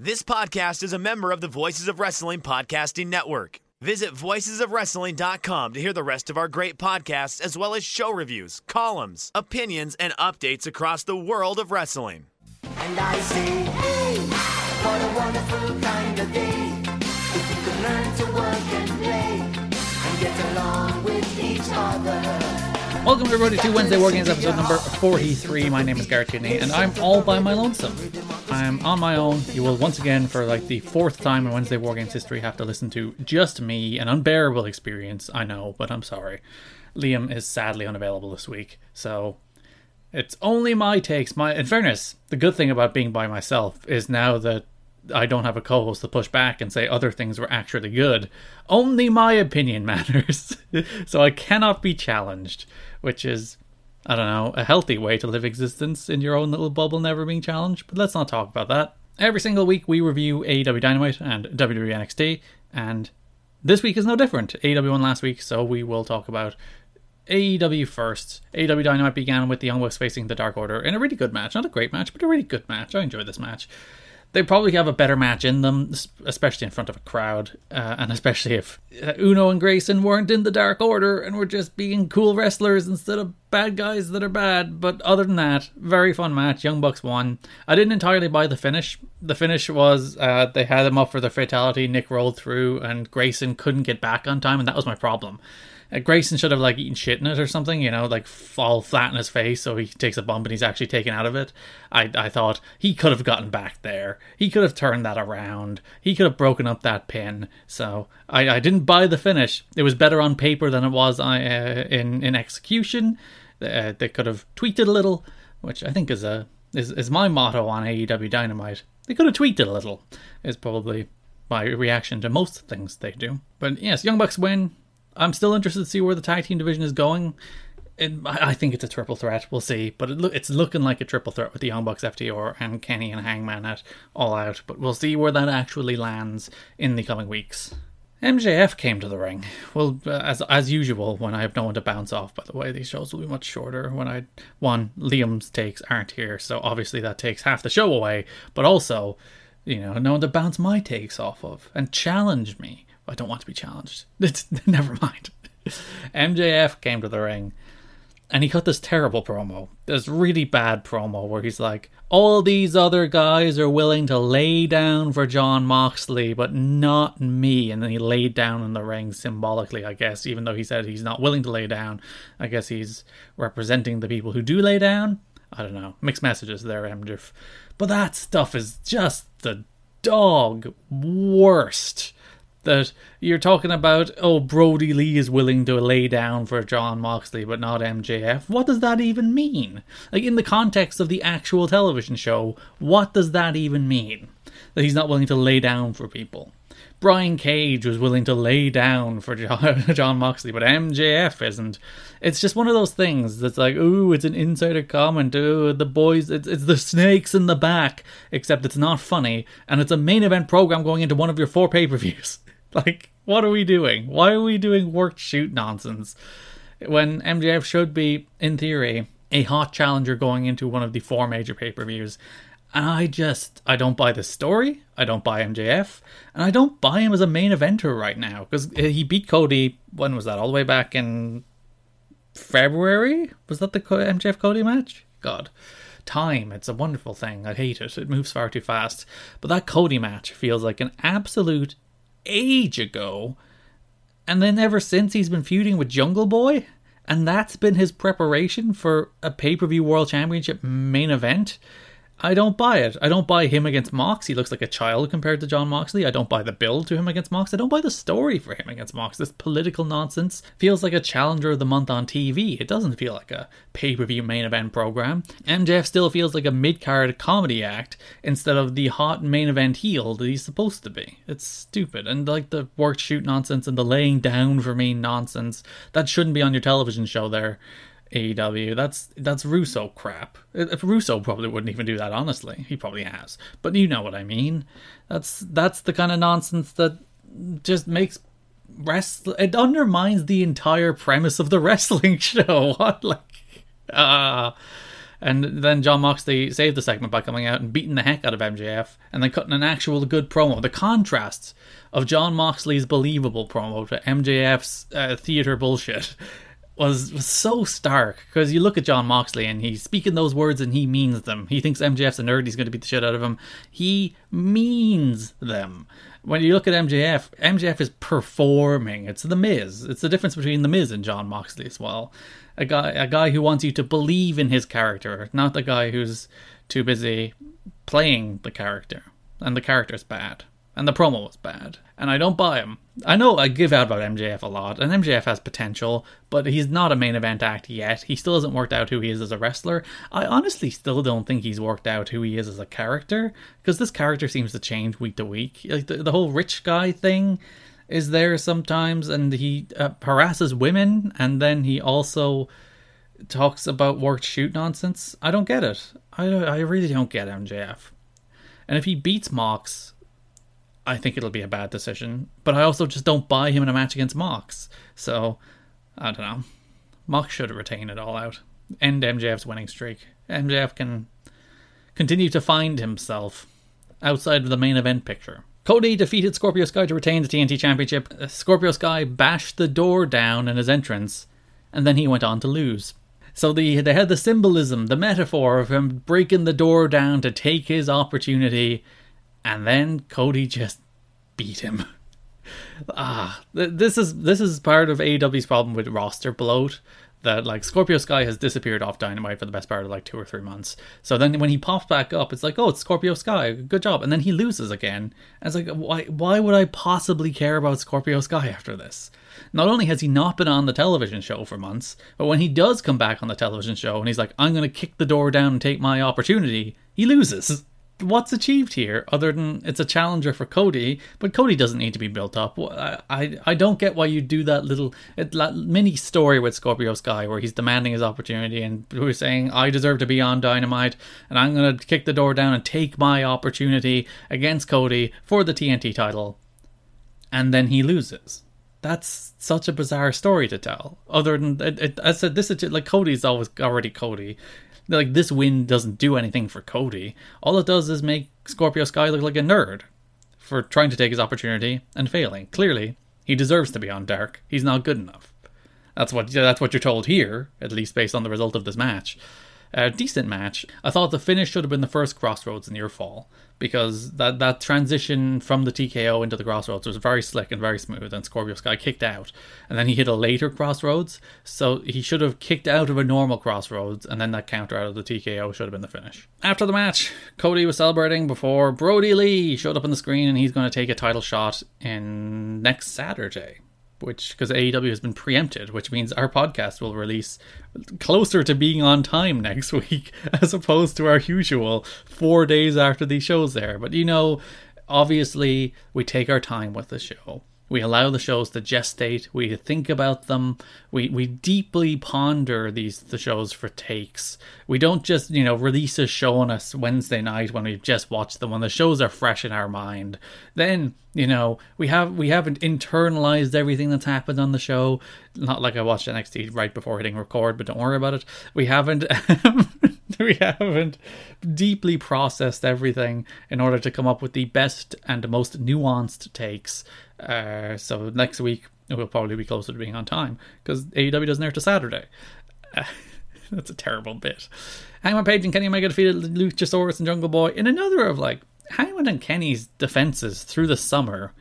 This podcast is a member of the Voices of Wrestling Podcasting Network. Visit voicesofwrestling.com to hear the rest of our great podcasts, as well as show reviews, columns, opinions, and updates across the world of wrestling. And I say, hey, what a wonderful kind of day. If we could learn to work and play and get along with each other. Welcome everybody to Wednesday War Games episode number 43. My name is Garrett Tierney and I'm all by my lonesome. I'm on my own. You will once again, for like the fourth time in Wednesday War Games history, have to listen to just me. An unbearable experience, I know, but I'm sorry. Liam is sadly unavailable this week, so it's only my takes. My, in fairness, the good thing about being by myself is now that I don't have a co-host to push back and say other things were actually good. Only my opinion matters, so I cannot be challenged, which is, I don't know, a healthy way to live existence in your own little bubble, never being challenged. But let's not talk about that. Every single week we review AEW Dynamite and WWE NXT, and this week is no different. AEW won last week, so we will talk about AEW first. AEW Dynamite began with the Young Bucks facing the Dark Order in a really good match. Not a great match, but a really good match. I enjoyed this match. They probably have a better match in them, especially in front of a crowd, uh, and especially if uh, Uno and Grayson weren't in the Dark Order and were just being cool wrestlers instead of bad guys that are bad. But other than that, very fun match. Young Bucks won. I didn't entirely buy the finish. The finish was uh, they had him up for the fatality. Nick rolled through, and Grayson couldn't get back on time, and that was my problem. Uh, Grayson should have like eaten shit in it or something, you know, like fall flat in his face so he takes a bump and he's actually taken out of it. I I thought he could have gotten back there. He could have turned that around. He could have broken up that pin. So I, I didn't buy the finish. It was better on paper than it was uh, in in execution. Uh, they could have tweaked it a little, which I think is a is, is my motto on AEW Dynamite. They could have tweaked it a little. Is probably my reaction to most things they do. But yes, Young Bucks win. I'm still interested to see where the tag team division is going. It, I think it's a triple threat. We'll see, but it lo- it's looking like a triple threat with the Young Bucks, FTR, and Kenny and Hangman at All Out. But we'll see where that actually lands in the coming weeks. MJF came to the ring. Well, uh, as as usual, when I have no one to bounce off. By the way, these shows will be much shorter. When I one Liam's takes aren't here, so obviously that takes half the show away. But also, you know, no one to bounce my takes off of and challenge me. I don't want to be challenged. Never mind. MJF came to the ring and he cut this terrible promo, this really bad promo where he's like, all these other guys are willing to lay down for Jon Moxley, but not me. And then he laid down in the ring symbolically, I guess, even though he said he's not willing to lay down. I guess he's representing the people who do lay down. I don't know. Mixed messages there, MJF. But that stuff is just the dog worst that you're talking about, oh, Brodie Lee is willing to lay down for Jon Moxley, but not MJF. What does that even mean? Like, in the context of the actual television show, what does that even mean? That he's not willing to lay down for people. Brian Cage was willing to lay down for Jon, Moxley, but MJF isn't. It's just one of those things that's like, ooh, it's an insider comment. Ooh, the boys, it's, it's the snakes in the back. Except it's not funny, and it's a main event program going into one of your four pay per views. Like, what are we doing? Why are we doing work shoot nonsense? When MJF should be, in theory, a hot challenger going into one of the four major pay per views. And I just, I don't buy the story. I don't buy MJF. And I don't buy him as a main eventer right now. Because uh, he beat Cody, when was that? All the way back in February? Was that the MJF Cody match? God time. It's a wonderful thing. I hate it. It moves far too fast. But that Cody match feels like an absolute age ago. And then ever since he's been feuding with Jungle Boy, and that's been his preparation for a pay per view world championship main event. I don't buy it. I don't buy him against Mox. He looks like a child compared to Jon Moxley. I don't buy the build to him against Mox. I don't buy the story for him against Mox. This political nonsense feels like a challenger of the month on TV. It doesn't feel like a pay per view main event program. MJF still feels like a mid card comedy act instead of the hot main event heel that he's supposed to be. It's stupid. And like the work shoot nonsense and the laying down for me nonsense that shouldn't be on your television show there. AEW. That's that's Russo crap. If Russo probably wouldn't even do that. Honestly, he probably has. But you know what I mean. That's that's the kind of nonsense that just makes wrestle. It undermines the entire premise of the wrestling show. What like ah. Uh, and then Jon Moxley saved the segment by coming out and beating the heck out of MJF and then cutting an actual good promo. The contrasts of Jon Moxley's believable promo to MJF's uh, theater bullshit was, was so stark because you look at Jon Moxley and he's speaking those words and he means them. He thinks MJF's a nerd, he's going to beat the shit out of him. He means them. When you look at MJF, MJF is performing. It's the Miz. It's the difference between the Miz and Jon Moxley as well. A guy, a guy who wants you to believe in his character, not the guy who's too busy playing the character. And the character's bad and the promo was bad. And I don't buy him. I know I give out about MJF a lot, and MJF has potential, but he's not a main event act yet. He still hasn't worked out who he is as a wrestler. I honestly still don't think he's worked out who he is as a character, because this character seems to change week to week. Like the, the whole rich guy thing is there sometimes, and he uh, harasses women, and then he also talks about work shoot nonsense. I don't get it. I, I really don't get MJF. And if he beats Mox, I think it'll be a bad decision. But I also just don't buy him in a match against Mox. So, I don't know. Mox should retain it all out. End MJF's winning streak. MJF can continue to find himself outside of the main event picture. Cody defeated Scorpio Sky to retain the TNT Championship. Scorpio Sky bashed the door down in his entrance, and then he went on to lose. So the, they had the symbolism, the metaphor of him breaking the door down to take his opportunity and then Cody just beat him. ah, this is this is part of AEW's problem with roster bloat. That like Scorpio Sky has disappeared off Dynamite for the best part of like two or three months. So then when he pops back up, it's like, oh, it's Scorpio Sky, good job. And then he loses again. And it's like, why? Why would I possibly care about Scorpio Sky after this? Not only has he not been on the television show for months, but when he does come back on the television show and he's like, I'm to kick the door down and take my opportunity, he loses what's achieved here other than it's a challenger for Cody, but Cody doesn't need to be built up. I I, I don't get why you do that little that mini story with Scorpio Sky where he's demanding his opportunity and who's saying I deserve to be on Dynamite and I'm gonna kick the door down and take my opportunity against Cody for the TNT title, and then he loses. That's such a bizarre story to tell. Other than it, it, I said, this is like Cody's always already Cody like this win doesn't do anything for Cody. All it does is make Scorpio Sky look like a nerd for trying to take his opportunity and failing. Clearly, he deserves to be on Dark. He's not good enough. That's what that's what you're told here, at least based on the result of this match. A decent match. I thought the finish should have been the first Cross Rhodes near fall because that that transition from the TKO into the Cross Rhodes was very slick and very smooth, and Scorpio Sky kicked out, and then he hit a later Cross Rhodes, so he should have kicked out of a normal Cross Rhodes, and then that counter out of the TKO should have been the finish. After the match, Cody was celebrating before Brodie Lee showed up on the screen, and he's going to take a title shot in next Saturday which because AEW has been preempted, which means our podcast will release closer to being on time next week as opposed to our usual four days after these shows there. But you know, obviously, we take our time with the show. We allow the shows to gestate. We think about them. We we deeply ponder these the shows for takes. We don't just you know release a show on us Wednesday night when we've just watched them when the shows are fresh in our mind. Then you know we have we haven't internalized everything that's happened on the show. Not like I watched NXT right before hitting record, but don't worry about it. We haven't. we haven't deeply processed everything in order to come up with the best and most nuanced takes uh, so next week it will probably be closer to being on time because AEW doesn't air to Saturday. Uh, that's a terrible bit. Hangman Page and Kenny Omega defeated Luchasaurus and Jungle Boy in another of like Hangman and Kenny's defenses through the summer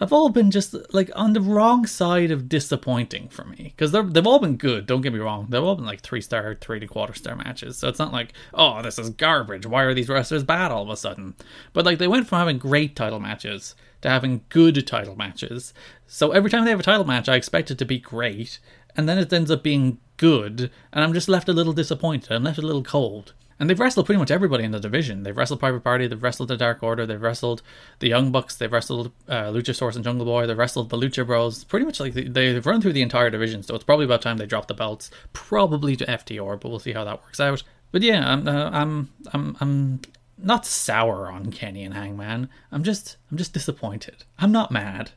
have all been just like on the wrong side of disappointing for me because they've all been good. Don't get me wrong; they've all been like three star, three to quarter star matches. So it's not like oh, this is garbage. Why are these wrestlers bad all of a sudden? But like they went from having great title matches to having good title matches. So every time they have a title match, I expect it to be great, and then it ends up being good, and I'm just left a little disappointed. I'm left a little cold. And they've wrestled pretty much everybody in the division. They've wrestled Private Party, they've wrestled the Dark Order, they've wrestled the Young Bucks, they've wrestled uh, Luchasaurus and Jungle Boy, they've wrestled the Lucha Bros. Pretty much like they, have run through the entire division, so it's probably about time they drop the belts, probably to FTR, but we'll see how that works out. But yeah, I'm, uh, I'm, I'm, I'm not sour on Kenny and Hangman. I'm just, I'm just disappointed. I'm not mad.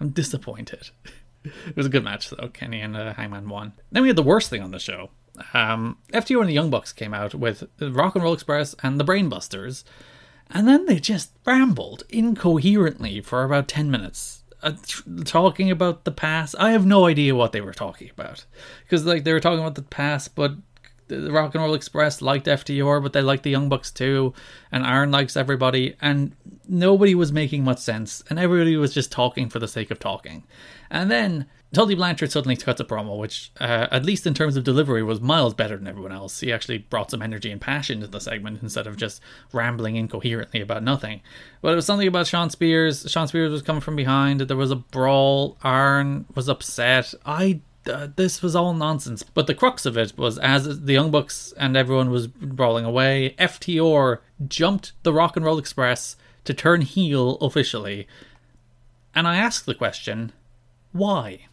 I'm disappointed. it was a good match though. Kenny and uh, Hangman won. Then we had the worst thing on the show um, FTR and the Young Bucks came out with Rock and Roll Express and the Brainbusters, and then they just rambled incoherently for about 10 minutes. Uh, talking about the past. I have no idea what they were talking about. Because, like, they were talking about the past, but the Rock and Roll Express liked FTR, but they liked the Young Bucks too, and Arn likes everybody, and nobody was making much sense, and everybody was just talking for the sake of talking. And then Tully Blanchard suddenly cuts a promo, which, uh, at least in terms of delivery, was miles better than everyone else. He actually brought some energy and passion to the segment instead of just rambling incoherently about nothing. But it was something about Shawn Spears. Shawn Spears was coming from behind. There was a brawl. Arn was upset. I uh, this was all nonsense. But the crux of it was as the Young Bucks and everyone was brawling away, FTR jumped the Rock and Roll Express to turn heel officially. And I ask the question, why?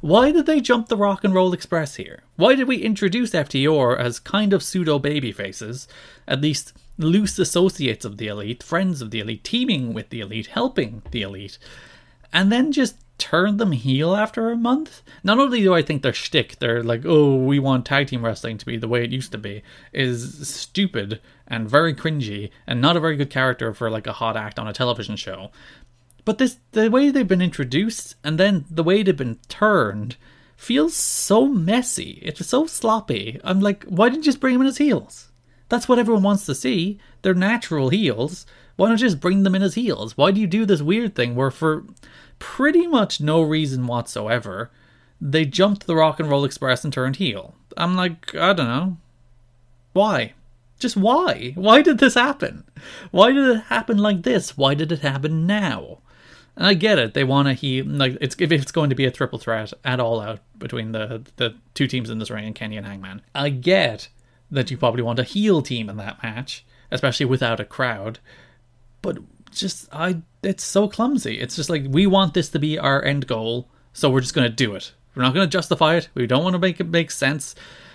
Why did they jump the Rock and Roll Express here? Why did we introduce FTR as kind of pseudo baby faces, at least loose associates of the elite, friends of the elite, teaming with the elite, helping the elite, and then just turn them heel after a month? Not only do I think their shtick, they're like, oh, we want tag team wrestling to be the way it used to be, is stupid and very cringy and not a very good character for like a hot act on a television show. But this the way they've been introduced and then the way they've been turned feels so messy. It's so sloppy. I'm like, why didn't you just bring them in as heels? That's what everyone wants to see. They're natural heels. Why don't just bring them in as heels? Why do you do this weird thing where for pretty much no reason whatsoever, they jumped the Rock and Roll Express and turned heel? I'm like, I don't know. Why? Just why? Why did this happen? Why did it happen like this? Why did it happen now? And I get it. They want to he like it's if it's going to be a triple threat at all out between the the two teams in this ring and Kenny and Hangman. I get that you probably want a heel team in that match, especially without a crowd. But just I it's so clumsy. It's just like we want this to be our end goal, so we're just going to do it. We're not going to justify it. We don't want to make it make sense.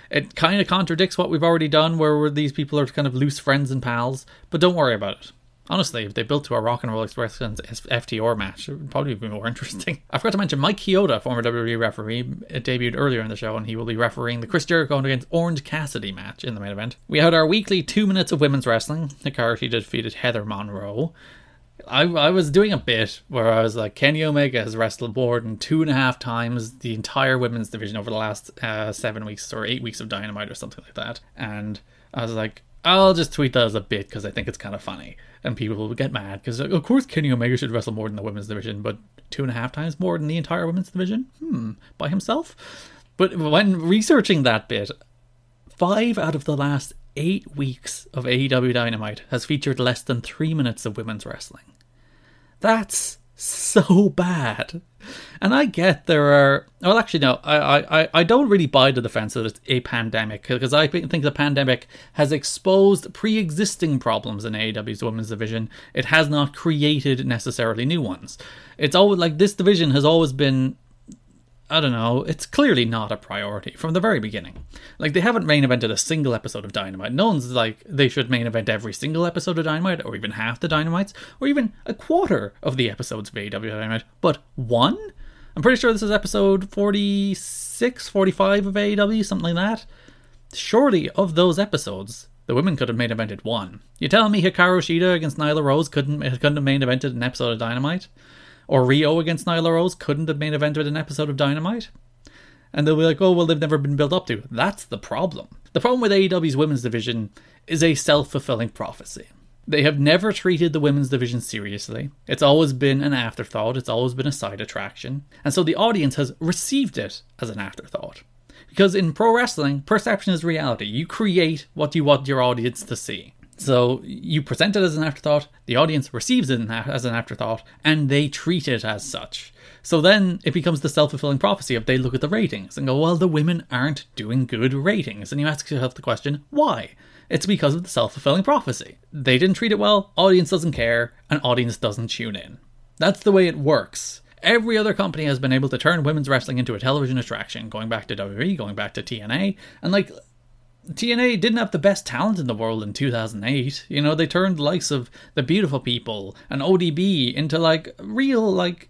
It kind of contradicts what we've already done, where these people are kind of loose friends and pals. But don't worry about it. Honestly, if they built to a Rock and Roll Express FTR match, it would probably be more interesting. I forgot to mention Mike Chioda, former WWE referee, debuted earlier in the show, and he will be refereeing the Chris Jericho against Orange Cassidy match in the main event. We had our weekly two minutes of women's wrestling. Hikaru defeated Heather Monroe. I, I was doing a bit where I was like, Kenny Omega has wrestled than two and a half times the entire women's division over the last uh, seven weeks or eight weeks of Dynamite or something like that. And I was like, I'll just tweet that as a bit because I think it's kind of funny and people will get mad because of course Kenny Omega should wrestle more than the women's division, but two and a half times more than the entire women's division. Hmm, by himself. But when researching that bit, five out of the last eight weeks of AEW Dynamite has featured less than three minutes of women's wrestling. That's so bad. And I get there are. Well, actually, no. I, I, I don't really buy the defense that it's a pandemic because I think the pandemic has exposed pre-existing problems in AEW's women's division. It has not created necessarily new ones. It's always like this division has always been I don't know, it's clearly not a priority from the very beginning. Like, they haven't main evented a single episode of Dynamite. No one's like, they should main event every single episode of Dynamite, or even half the Dynamites, or even a quarter of the episodes of AEW Dynamite. But one? I'm pretty sure this is episode 46, 45 of AEW, something like that. Surely, of those episodes, the women could have main evented one. You tell me Hikaru Shida against Nyla Rose couldn't, couldn't have main evented an episode of Dynamite? Or Riho against Nyla Rose couldn't have main evented an episode of Dynamite. And they'll be like, oh, well, they've never been built up to. That's the problem. The problem with AEW's women's division is a self fulfilling prophecy. They have never treated the women's division seriously. It's always been an afterthought, it's always been a side attraction. And so the audience has received it as an afterthought. Because in pro wrestling, perception is reality. You create what you want your audience to see. So you present it as an afterthought, the audience receives it as an afterthought, and they treat it as such. So then it becomes the self fulfilling prophecy of they look at the ratings and go, well, the women aren't doing good ratings. And you ask yourself the question, why? It's because of the self fulfilling prophecy. They didn't treat it well, audience doesn't care, and audience doesn't tune in. That's the way it works. Every other company has been able to turn women's wrestling into a television attraction, going back to WWE, going back to TNA, and like TNA didn't have the best talent in the world in 2008. You know, they turned the likes of the beautiful people and ODB into like real like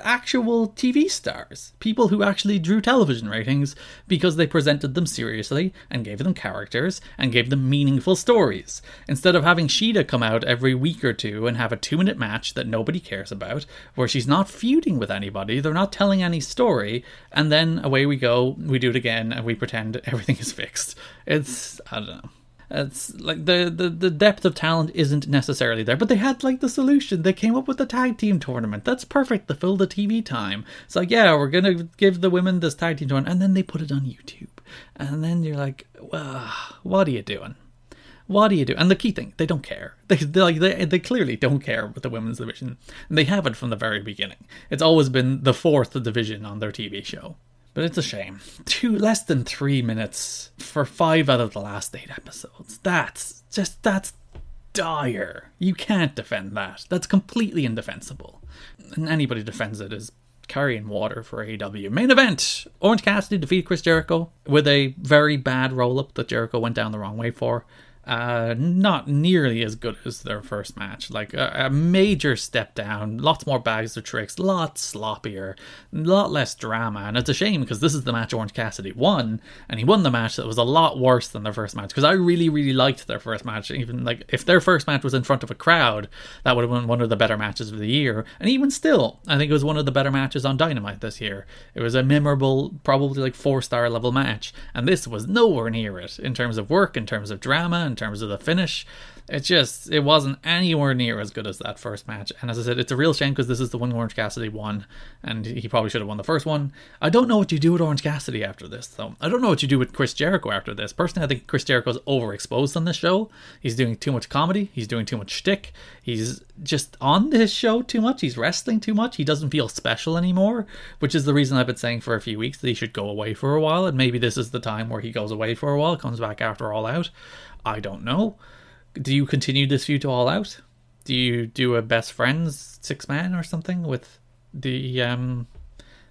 actual TV stars, people who actually drew television ratings because they presented them seriously and gave them characters and gave them meaningful stories. Instead of having Shida come out every week or two and have a two minute match that nobody cares about, where she's not feuding with anybody, they're not telling any story, and then away we go, we do it again, and we pretend everything is fixed. It's, I don't know. It's like the, the the depth of talent isn't necessarily there, but they had like the solution. They came up with the tag team tournament. That's perfect to fill the TV time. It's like, yeah, we're gonna give the women this tag team tournament, and then they put it on YouTube, and then you're like, well, what are you doing? What do you do? And the key thing, they don't care. They, they like they, they clearly don't care with the women's division, and they have it from the very beginning. It's always been the fourth division on their TV show. But it's a shame. Two less than three minutes for five out of the last eight episodes. That's just that's dire. You can't defend that. That's completely indefensible. And anybody defends it is carrying water for AEW. Main event: Orange Cassidy defeated Chris Jericho with a very bad roll up that Jericho went down the wrong way for uh, not nearly as good as their first match. Like a, a, major step down, lots more bags of tricks, lots sloppier, a lot less drama. And it's a shame because this is the match Orange Cassidy won, and he won the match that was a lot worse than their first match. Because I really, really liked their first match. Even like if their first match was in front of a crowd, that would have been one of the better matches of the year. And even still, I think it was one of the better matches on Dynamite this year. It was a memorable, probably like four star level match, and this was nowhere near it in terms of work, in terms of drama in terms of the finish. It just it wasn't anywhere near as good as that first match. And as I said, it's a real shame because this is the one Orange Cassidy won, and he probably should have won the first one. I don't know what you do with Orange Cassidy after this, though. I don't know what you do with Chris Jericho after this. Personally, I think Chris Jericho's overexposed on this show. He's doing too much comedy. He's doing too much shtick. He's just on this show too much. He's wrestling too much. He doesn't feel special anymore, which is the reason I've been saying for a few weeks that he should go away for a while. And maybe this is the time where he goes away for a while, comes back after All Out. I don't know. Do you continue this feud to All Out? Do you do a best friends six man or something with the um,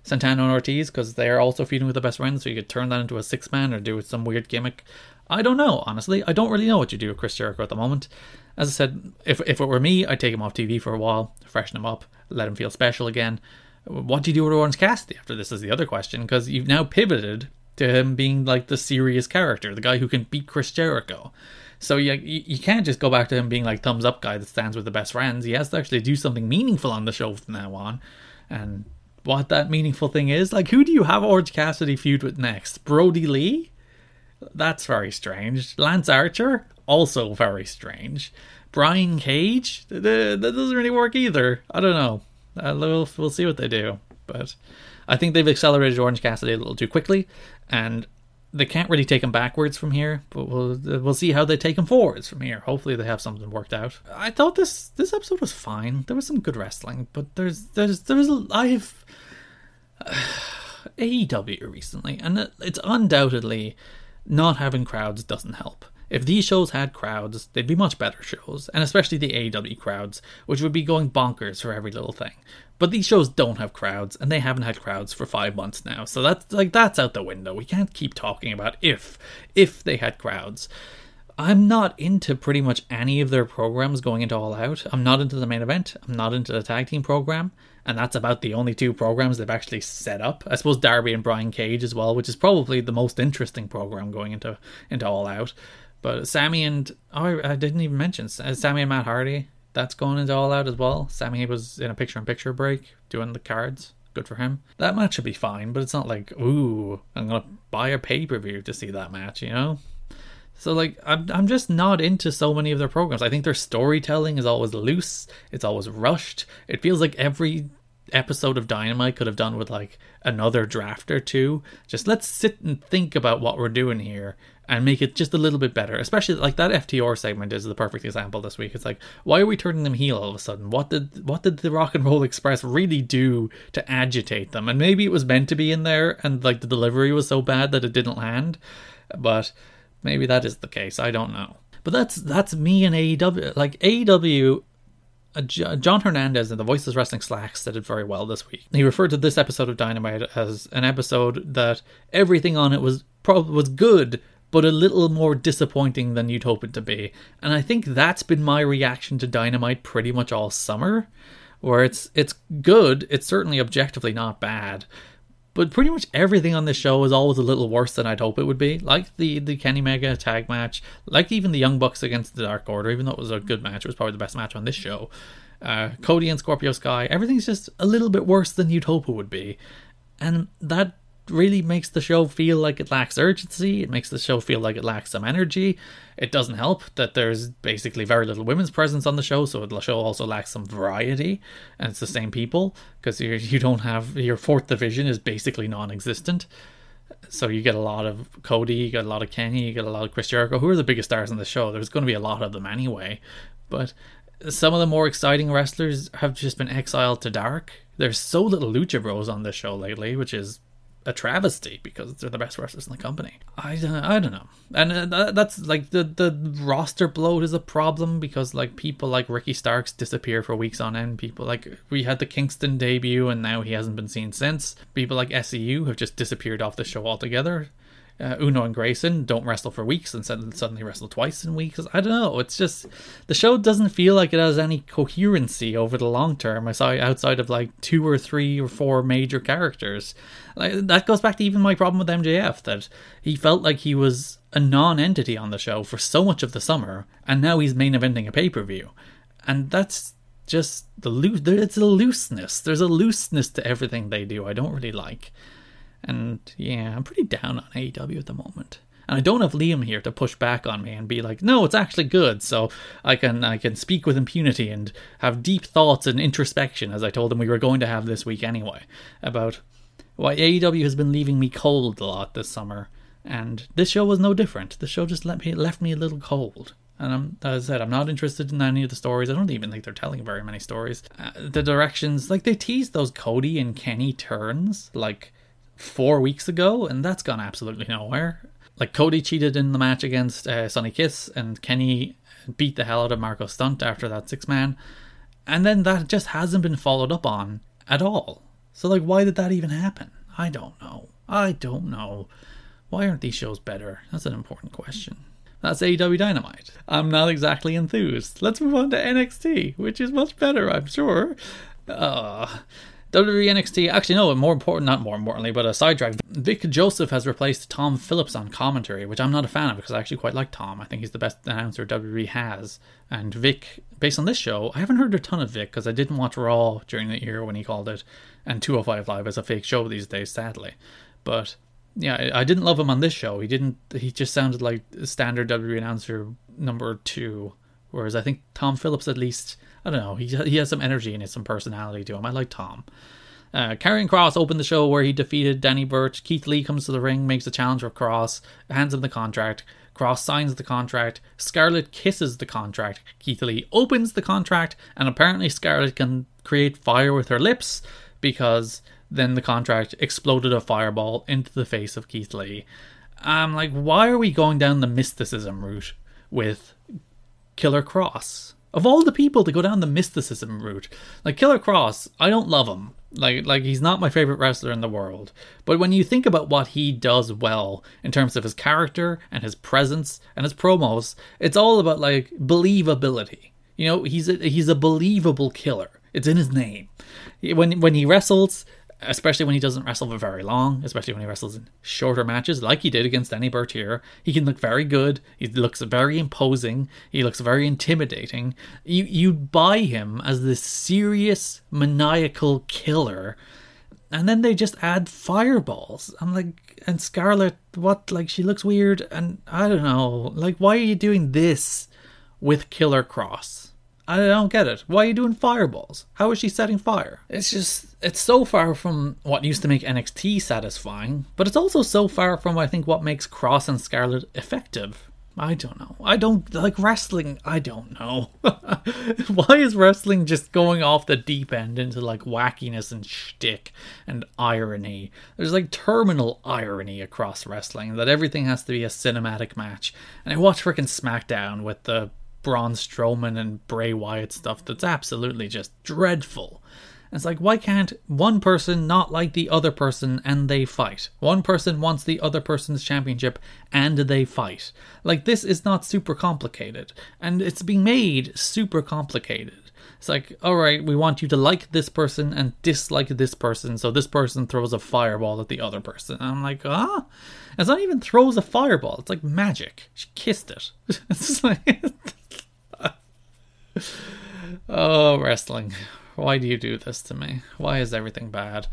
Santana and Ortiz because they're also feuding with the best friends? So you could turn that into a six man or do some weird gimmick. I don't know, honestly. I don't really know what you do with Chris Jericho at the moment. As I said, if if it were me, I'd take him off TV for a while, freshen him up, let him feel special again. What do you do with Orange Cassidy after this is the other question because you've now pivoted to him being like the serious character, the guy who can beat Chris Jericho. So you, you can't just go back to him being like thumbs up guy that stands with the best friends. He has to actually do something meaningful on the show from now on. And what that meaningful thing is, like who do you have Orange Cassidy feud with next? Brodie Lee? That's very strange. Lance Archer? Also very strange. Brian Cage? That doesn't really work either. I don't know. Uh, we'll, we'll see what they do. But I think they've accelerated Orange Cassidy a little too quickly, and they can't really take him backwards from here. But we'll we'll see how they take him forwards from here. Hopefully, they have something worked out. I thought this this episode was fine. There was some good wrestling, but there's there's there's I've uh, AEW recently, and it's undoubtedly not having crowds doesn't help. If these shows had crowds, they'd be much better shows, and especially the AEW crowds, which would be going bonkers for every little thing. But these shows don't have crowds, and they haven't had crowds for five months now, so that's like that's out the window. We can't keep talking about if if they had crowds. I'm not into pretty much any of their programs going into All Out. I'm not into the main event. I'm not into the tag team program, and that's about the only two programs they've actually set up. I suppose Darby and Brian Cage as well, which is probably the most interesting program going into into All Out. But Sammy and oh, I didn't even mention uh, Sammy and Matt Hardy. That's going into all out as well. Sammy was in a picture-in-picture break doing the cards. Good for him. That match should be fine, but it's not like ooh, I'm gonna buy a pay-per-view to see that match. You know, So like I'm I'm just not into so many of their programs. I think their storytelling is always loose. It's always rushed. It feels like every episode of Dynamite could have done with like another draft or two. Just let's sit and think about what we're doing here and make it just a little bit better. Especially like that FTR segment is the perfect example this week. It's like why are we turning them heel all of a sudden? What did what did the Rock and Roll Express really do to agitate them? And maybe it was meant to be in there and like the delivery was so bad that it didn't land. But Maybe that is the case. I don't know. But that's that's me and AEW. Like AEW, John Hernandez in the Voices Wrestling Slack said it very well this week. He referred to this episode of Dynamite as an episode that everything on it was probably was good, but a little more disappointing than you'd hope it to be. And I think that's been my reaction to Dynamite pretty much all summer, where it's it's good. It's certainly objectively not bad, but pretty much everything on this show is always a little worse than I'd hope it would be. Like the the Kenny Omega tag match, like even the Young Bucks against the Dark Order, even though it was a good match, it was probably the best match on this show. Uh, Cody and Scorpio Sky, everything's just a little bit worse than you'd hope it would be, and that really makes the show feel like it lacks urgency. It makes the show feel like it lacks some energy. It doesn't help that there's basically very little women's presence on the show, so the show also lacks some variety, and it's the same people because you you don't have your fourth division is basically non-existent. So you get a lot of Cody, you get a lot of Kenny, you get a lot of Chris Jericho, who are the biggest stars on the show. There's going to be a lot of them anyway, but some of the more exciting wrestlers have just been exiled to dark. There's so little Lucha Bros on this show lately, which is a travesty because they're the best wrestlers in the company. I I don't know, and uh, that's like the the roster bloat is a problem because like people like Ricky Starks disappear for weeks on end. People like we had the Kingston debut and now he hasn't been seen since. People like SCU have just disappeared off the show altogether uh, Uno and Grayson don't wrestle for weeks and suddenly wrestle twice in weeks. I don't know. It's just the show doesn't feel like it has any coherency over the long term. I saw outside of like two or three or four major characters. Like that goes back to even my problem with MJF that he felt like he was a non-entity on the show for so much of the summer, and now he's main eventing a pay-per-view, and that's just the loose. It's a looseness. There's a looseness to everything they do. I don't really like. And yeah, I'm pretty down on AEW at the moment. And I don't have Liam here to push back on me and be like, no, it's actually good. So I can I can speak with impunity and have deep thoughts and introspection, as I told him we were going to have this week anyway, about why AEW has been leaving me cold a lot this summer. And this show was no different. The show just let me left me a little cold. And I'm, as I said, I'm not interested in any of the stories. I don't even think they're telling very many stories. Uh, the directions, like they teased those Cody and Kenny turns, like four weeks ago, and that's gone absolutely nowhere. Like Cody cheated in the match against uh, Sonny Kiss, and Kenny beat the hell out of Marco Stunt after that six man, and then that just hasn't been followed up on at all. So like, why did that even happen? I don't know. I don't know. Why aren't these shows better? That's an important question. That's AEW Dynamite. I'm not exactly enthused. Let's move on to NXT, which is much better, I'm sure. Uh, WWE NXT, actually, no, more important, not more importantly, but a side drive. Vic Joseph has replaced Tom Phillips on commentary, which I'm not a fan of because I actually quite like Tom. I think he's the best announcer WWE has. And Vic, based on this show, I haven't heard a ton of Vic because I didn't watch Raw during the year when he called it, and 205 Live is a fake show these days, sadly. But yeah, I didn't love him on this show. He didn't, he just sounded like standard WWE announcer number two. Whereas I think Tom Phillips at least I don't know. He he has some energy and has some personality to him. I like Tom. Uh, Kross opened the show where he defeated Danny Burch. Keith Lee comes to the ring, makes a challenge for Kross, hands him the contract. Kross signs the contract. Scarlett kisses the contract. Keith Lee opens the contract, and apparently Scarlett can create fire with her lips because then the contract exploded a fireball into the face of Keith Lee. I'm like, why are we going down the mysticism route with Killer Kross? Of all the people to go down the mysticism route, like Killer Kross, I don't love him. Like like he's not my favorite wrestler in the world. But when you think about what he does well in terms of his character and his presence and his promos, it's all about like believability. You know, he's a, he's a believable killer. It's in his name. When when he wrestles, especially when he doesn't wrestle for very long, especially when he wrestles in shorter matches, like he did against Danny Bertier. He can look very good. He looks very imposing. He looks very intimidating. You you buy him as this serious maniacal killer, and then they just add fireballs. I'm like, and Scarlett, what? Like, she looks weird, and I don't know. Like, why are you doing this with Killer Kross? I don't get it. Why are you doing fireballs? How is she setting fire? It's just, it's so far from what used to make NXT satisfying, but it's also so far from, I think, what makes Kross and Scarlett effective. I don't know. I don't like wrestling. I don't know. Why is wrestling just going off the deep end into like wackiness and shtick and irony? There's like terminal irony across wrestling that everything has to be a cinematic match. And I watch freaking SmackDown with the Braun Strowman and Bray Wyatt stuff that's absolutely just dreadful. It's like, why can't one person not like the other person and they fight? One person wants the other person's championship and they fight. Like, this is not super complicated. And it's being made super complicated. It's like, alright, we want you to like this person and dislike this person, so this person throws a fireball at the other person. And I'm like, ah? It's not even throws a fireball, it's like magic. She kissed it. it's like. oh, wrestling. Why do you do this to me? Why is everything bad?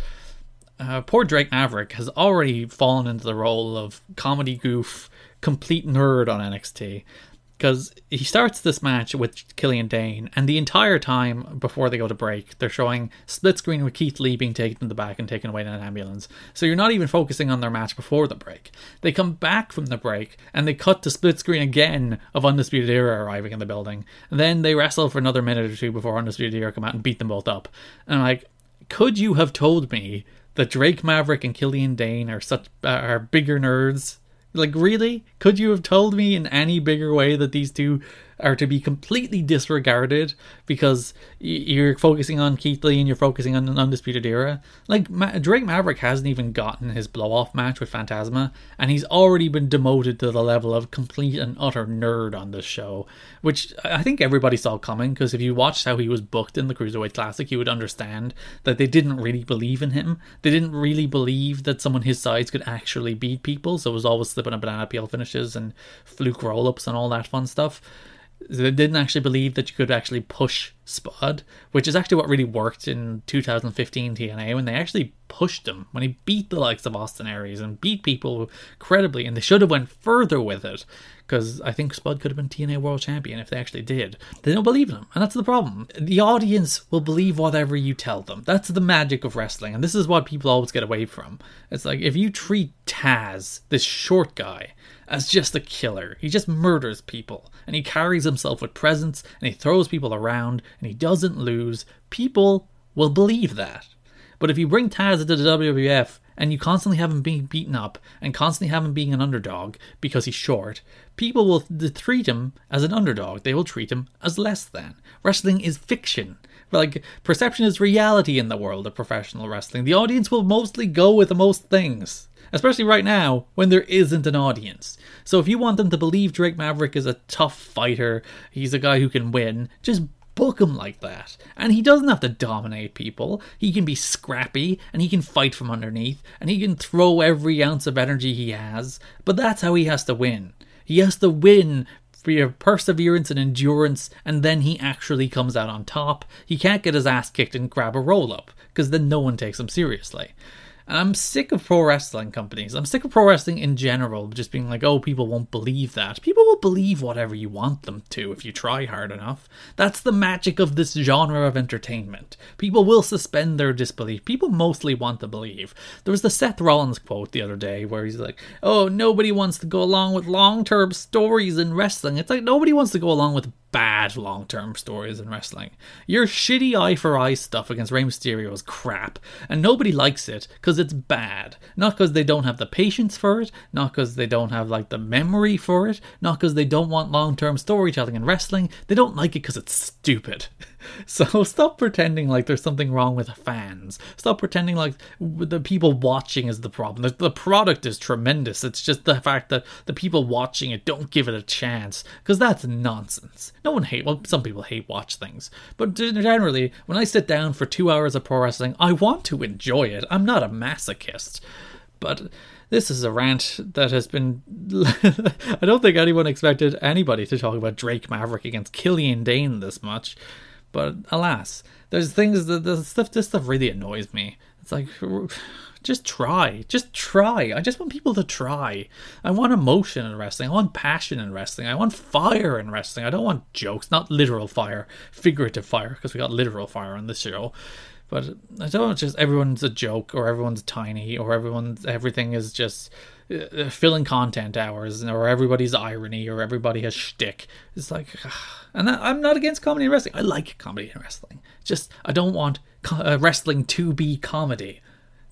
Uh, poor Drake Maverick has already fallen into the role of comedy goof, complete nerd on NXT. Because he starts this match with Killian Dain, and the entire time before they go to break, they're showing split screen with Keith Lee being taken to the back and taken away in an ambulance. So you're not even focusing on their match before the break. They come back from the break, and they cut to split screen again of Undisputed Era arriving in the building. And then they wrestle for another minute or two before Undisputed Era come out and beat them both up. And I'm like, could you have told me that Drake Maverick and Killian Dain are such uh, are bigger nerds like, really? Could you have told me in any bigger way that these two are to be completely disregarded because you're focusing on Keith Lee and you're focusing on an Undisputed Era? Like, Drake Maverick hasn't even gotten his blow off match with Fantasma, and he's already been demoted to the level of complete and utter nerd on this show, which I think everybody saw coming because if you watched how he was booked in the Cruiserweight Classic, you would understand that they didn't really believe in him. They didn't really believe that someone his size could actually beat people, so it was always slipping a banana peel finishes and fluke roll ups and all that fun stuff they didn't actually believe that you could actually push Spud, which is actually what really worked in 2015 TNA when they actually pushed him when he beat the likes of Austin Aries and beat people credibly, and they should have went further with it because I think Spud could have been TNA World Champion if they actually did. They don't believe in him, and that's the problem. The audience will believe whatever you tell them. That's the magic of wrestling, and this is what people always get away from. It's like if you treat Taz, this short guy, as just a killer. He just murders people, and he carries himself with presence, and he throws people around, and he doesn't lose. People will believe that. But if you bring Taz into the WWF and you constantly have him being beaten up and constantly have him being an underdog because he's short, people will treat him as an underdog. They will treat him as less than. Wrestling is fiction. Like, perception is reality in the world of professional wrestling. The audience will mostly go with the most things especially right now when there isn't an audience. So if you want them to believe Drake Maverick is a tough fighter, he's a guy who can win, just book him like that. And he doesn't have to dominate people. He can be scrappy and he can fight from underneath and he can throw every ounce of energy he has. But that's how he has to win. He has to win for perseverance and endurance, and then he actually comes out on top. He can't get his ass kicked and grab a roll up, because then no one takes him seriously. And I'm sick of pro wrestling companies. I'm sick of pro wrestling in general, just being like, oh, people won't believe that. People will believe whatever you want them to if you try hard enough. That's the magic of this genre of entertainment. People will suspend their disbelief. People mostly want to believe. There was the Seth Rollins quote the other day where he's like, oh, nobody wants to go along with long term stories in wrestling. It's like nobody wants to go along with bad long term stories in wrestling. Your shitty eye for eye stuff against Rey Mysterio is crap, and nobody likes it because it's bad. Not because they don't have the patience for it, not because they don't have like the memory for it, not because they don't want long term storytelling in wrestling. They don't like it because it's stupid. So stop pretending like there's something wrong with fans. Stop pretending like the people watching is the problem. The, the product is tremendous. It's just the fact that the people watching it don't give it a chance because that's nonsense. No one hate. Well, some people hate watch things, but generally, when I sit down for two hours of pro wrestling, I want to enjoy it. I'm not a masochist, but this is a rant that has been. I don't think anyone expected anybody to talk about Drake Maverick against Killian Dain this much. But alas, there's things that the stuff this stuff really annoys me. It's like, just try. Just try. I just want people to try. I want emotion in wrestling. I want passion in wrestling. I want fire in wrestling. I don't want jokes, not literal fire, figurative fire, because we got literal fire on this show. But I don't want just everyone's a joke or everyone's tiny or everyone's everything is just filling content hours or everybody's irony or everybody has shtick. It's like, and I'm not against comedy and wrestling. I like comedy and wrestling. Just I don't want uh, wrestling to be comedy.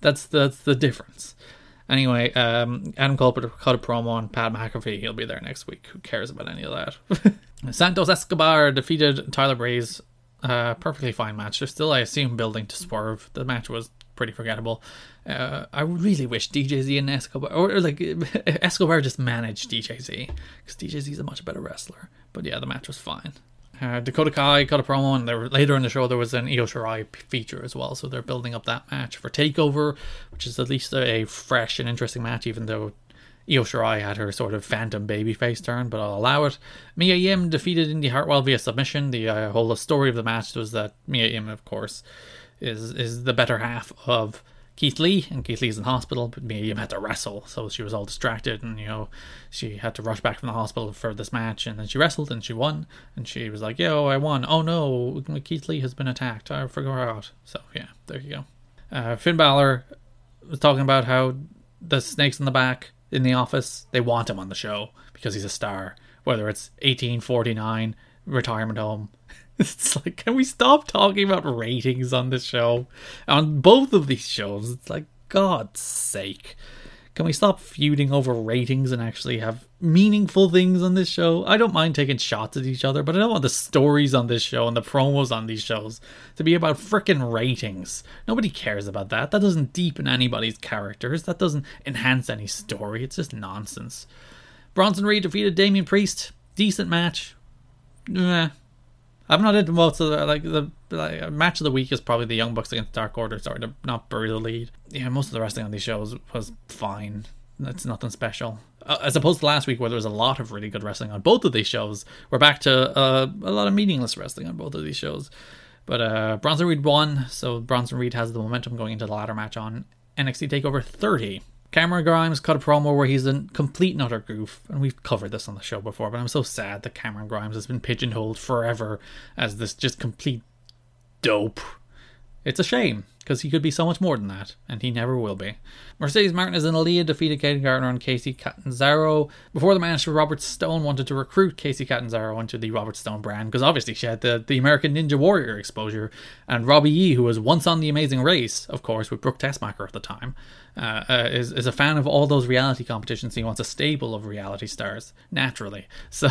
That's that's the difference. Anyway, um, Adam Cole cut a promo on Pat McAfee. He'll be there next week. Who cares about any of that? Santos Escobar defeated Tyler Breeze. Uh, perfectly fine match. They're still, I assume, building to swerve. The match was pretty forgettable. Uh, I really wish DJZ and Escobar, or, or like Escobar, just managed DJZ because DJZ is a much better wrestler. But yeah, the match was fine. Uh, Dakota Kai cut a promo, and there, later in the show there was an Io Shirai feature as well. So they're building up that match for Takeover, which is at least a, fresh and interesting match, even though Io Shirai had her sort of phantom babyface turn, but I'll allow it. Mia Yim defeated Indi Hartwell via submission. The uh, whole story of the match was that Mia Yim, of course, is is the better half of Keith Lee, and Keith Lee's in hospital, but Mia Yim had to wrestle, so she was all distracted, and you know, she had to rush back from the hospital for this match, and then she wrestled and she won, and she was like, "Yo, I won! Oh no, Keith Lee has been attacked! I forgot." So yeah, there you go. Uh, Finn Balor was talking about how the snakes in the back in the office they want him on the show because he's a star, whether it's 1849 retirement home. It's like, can we stop talking about ratings on this show? On both of these shows, it's like, God's sake. Can we stop feuding over ratings and actually have meaningful things on this show? I don't mind taking shots at each other, but I don't want the stories on this show and the promos on these shows to be about freaking ratings. Nobody cares about that. That doesn't deepen anybody's characters. That doesn't enhance any story. It's just nonsense. Bronson Reed defeated Damian Priest. Decent match. Eh, I'm not into most of the like the like, match of the week is probably the Young Bucks against Dark Order. Sorry to not bury the lead. Yeah, most of the wrestling on these shows was fine. It's nothing special. Uh, as opposed to last week where there was a lot of really good wrestling on both of these shows. We're back to uh, a lot of meaningless wrestling on both of these shows. But uh, Bronson Reed won, so Bronson Reed has the momentum going into the ladder match on NXT Takeover 30. Cameron Grimes cut a promo where he's a complete and utter goof, and we've covered this on the show before, but I'm so sad that Cameron Grimes has been pigeonholed forever as this just complete dope. It's a shame, because he could be so much more than that, and he never will be. Mercedes Martinez and Aliyah defeated Kayden Carter and Kacy Catanzaro. Before the match, Robert Stone wanted to recruit Kacy Catanzaro into the Robert Stone brand, because obviously she had the, the American Ninja Warrior exposure, and Robbie Yee, who was once on The Amazing Race, of course, with Brooke Tessmacher at the time, uh, uh, is, is a fan of all those reality competitions. He wants a stable of reality stars, naturally. So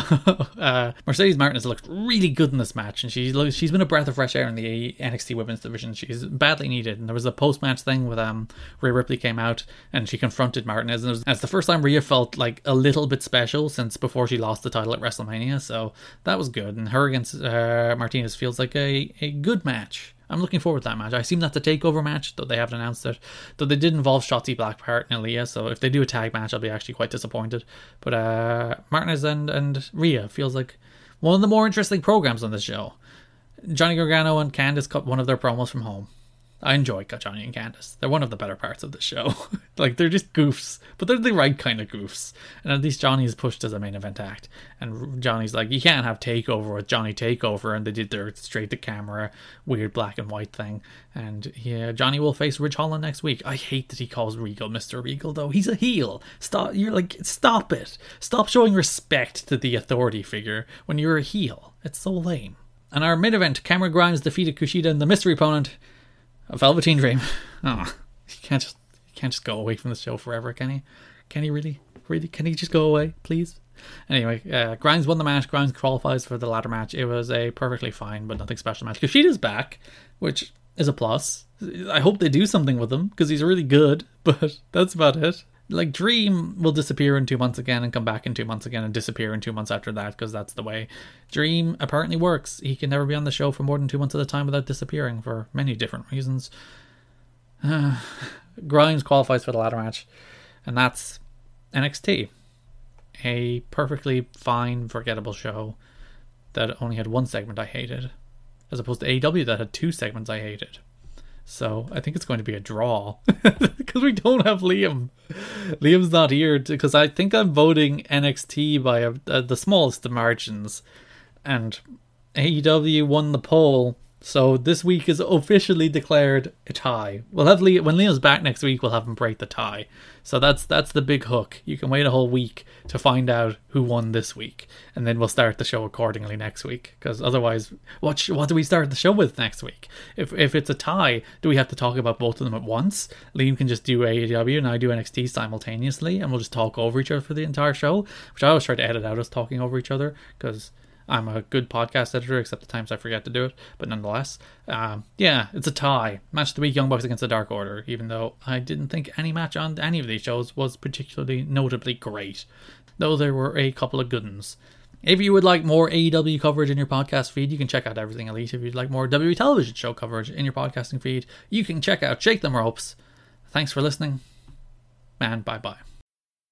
uh, Mercedes Martinez looked really good in this match, and she's she's been a breath of fresh air in the NXT Women's division. She's badly needed. And there was a post match thing with um Rhea Ripley came out and she confronted Martinez, and it was, the first time Rhea felt like a little bit special since before she lost the title at WrestleMania. So that was good, and her against uh, Martinez feels like a a good match. I'm looking forward to that match. I assume that's a takeover match, though they haven't announced it. Though they did involve Shotzi Blackheart and Aliyah, so if they do a tag match, I'll be actually quite disappointed. But uh, Martinez and, and Rhea feels like one of the more interesting programs on this show. Johnny Gargano and Candice cut one of their promos from home. I enjoy Johnny and Candice. They're one of the better parts of the show. like they're just goofs, but they're the right kind of goofs. And at least Johnny is pushed as a main event act. And Johnny's like, you can't have Takeover with Johnny Takeover, and they did their straight to camera weird black and white thing. And yeah, Johnny will face Ridge Holland next week. I hate that he calls Regal Mister Regal though. He's a heel. Stop. You're like, stop it. Stop showing respect to the authority figure when you're a heel. It's so lame. And our mid event, Cameron Grimes defeated Kushida and the mystery opponent. A Velveteen Dream. Oh, he can't just he can't just go away from the show forever, can he? Can he really? Really? Can he just go away, please? Anyway, uh, Grimes won the match. Grimes qualifies for the ladder match. It was a perfectly fine but nothing special match. Kushida's back, which is a plus. I hope they do something with him because he's really good, but that's about it. Like Dream will disappear in two months again and come back in two months again and disappear in two months after that because that's the way Dream apparently works. He can never be on the show for more than two months at a time without disappearing for many different reasons. Uh, Grimes qualifies for the ladder match, and that's NXT. A perfectly fine, forgettable show that only had one segment I hated, as opposed to AEW that had two segments I hated. So I think it's going to be a draw because we don't have Liam. Liam's not here because I think I'm voting NXT by a, a, the smallest of margins, and AEW won the poll. So this week is officially declared a tie. We'll have Liam, when Liam's back next week. We'll have him break the tie. So that's that's the big hook. You can wait a whole week to find out who won this week, and then we'll start the show accordingly next week. Because otherwise, what sh- what do we start the show with next week? If if it's a tie, do we have to talk about both of them at once? Liam can just do AEW and I do NXT simultaneously, and we'll just talk over each other for the entire show. Which I always try to edit out us talking over each other because I'm a good podcast editor, except the times I forget to do it. But nonetheless, um, yeah, it's a tie. Match of the week: Young Bucks against the Dark Order. Even though I didn't think any match on any of these shows was particularly notably great, though there were a couple of good ones. If you would like more AEW coverage in your podcast feed, you can check out Everything Elite. If you'd like more WWE television show coverage in your podcasting feed, you can check out Shake Them Ropes. Thanks for listening, and bye bye.